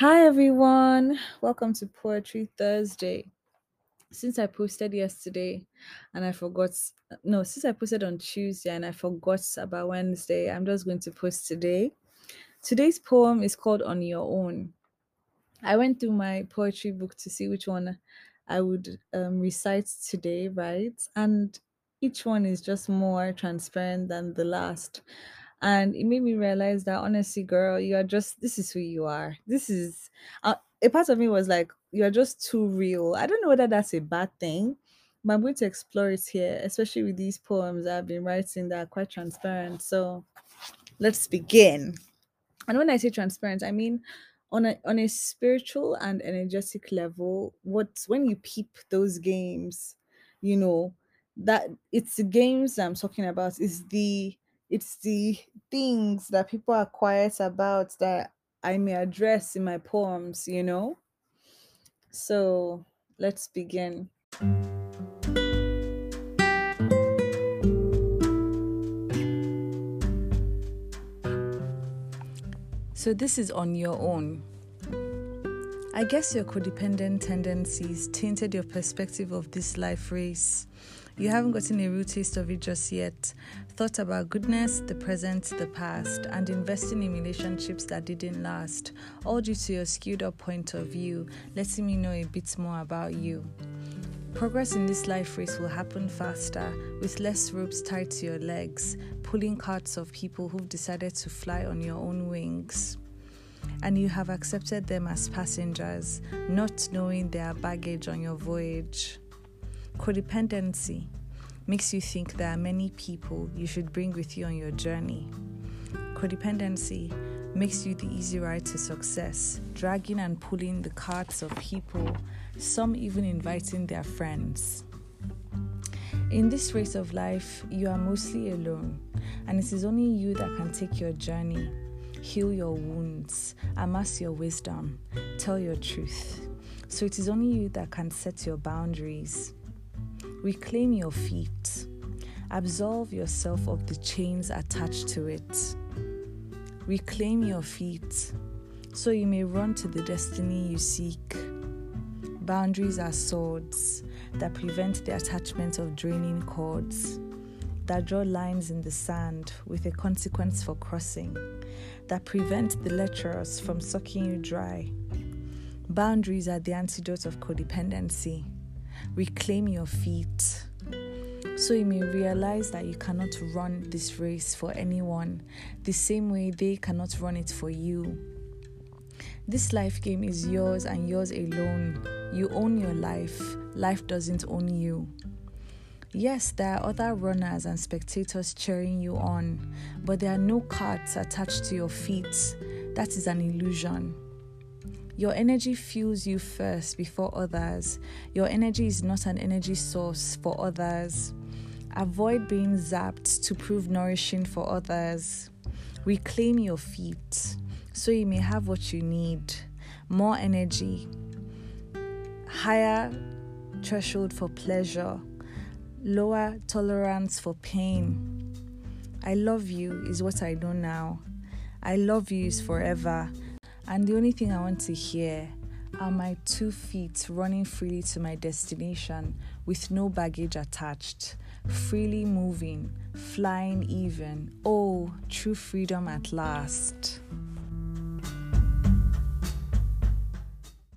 Hi everyone, welcome to Poetry Thursday. Since I posted yesterday and I forgot, no, since I posted on Tuesday and I forgot about Wednesday, I'm just going to post today. Today's poem is called On Your Own. I went through my poetry book to see which one I would um, recite today, right? And each one is just more transparent than the last. And it made me realize that honestly, girl, you are just, this is who you are. This is, uh, a part of me was like, you are just too real. I don't know whether that's a bad thing, but I'm going to explore it here, especially with these poems I've been writing that are quite transparent. So let's begin. And when I say transparent, I mean on a on a spiritual and energetic level, what when you peep those games, you know, that it's the games I'm talking about is the it's the things that people are quiet about that I may address in my poems, you know? So let's begin. So, this is on your own. I guess your codependent tendencies tainted your perspective of this life race. You haven't gotten a real taste of it just yet. Thought about goodness, the present, the past, and investing in relationships that didn't last, all due to your skewed up point of view, letting me know a bit more about you. Progress in this life race will happen faster, with less ropes tied to your legs, pulling carts of people who've decided to fly on your own wings. And you have accepted them as passengers, not knowing their baggage on your voyage. Codependency makes you think there are many people you should bring with you on your journey. Codependency makes you the easy ride to success, dragging and pulling the carts of people some even inviting their friends. In this race of life, you are mostly alone, and it is only you that can take your journey, heal your wounds, amass your wisdom, tell your truth. So it is only you that can set your boundaries. Reclaim your feet. Absolve yourself of the chains attached to it. Reclaim your feet so you may run to the destiny you seek. Boundaries are swords that prevent the attachment of draining cords, that draw lines in the sand with a consequence for crossing, that prevent the lecherous from sucking you dry. Boundaries are the antidote of codependency. Reclaim your feet so you may realize that you cannot run this race for anyone the same way they cannot run it for you. This life game is yours and yours alone. You own your life, life doesn't own you. Yes, there are other runners and spectators cheering you on, but there are no carts attached to your feet. That is an illusion. Your energy fuels you first before others. Your energy is not an energy source for others. Avoid being zapped to prove nourishing for others. Reclaim your feet so you may have what you need more energy, higher threshold for pleasure, lower tolerance for pain. I love you is what I know now. I love you is forever. And the only thing I want to hear are my two feet running freely to my destination with no baggage attached, freely moving, flying even. Oh, true freedom at last.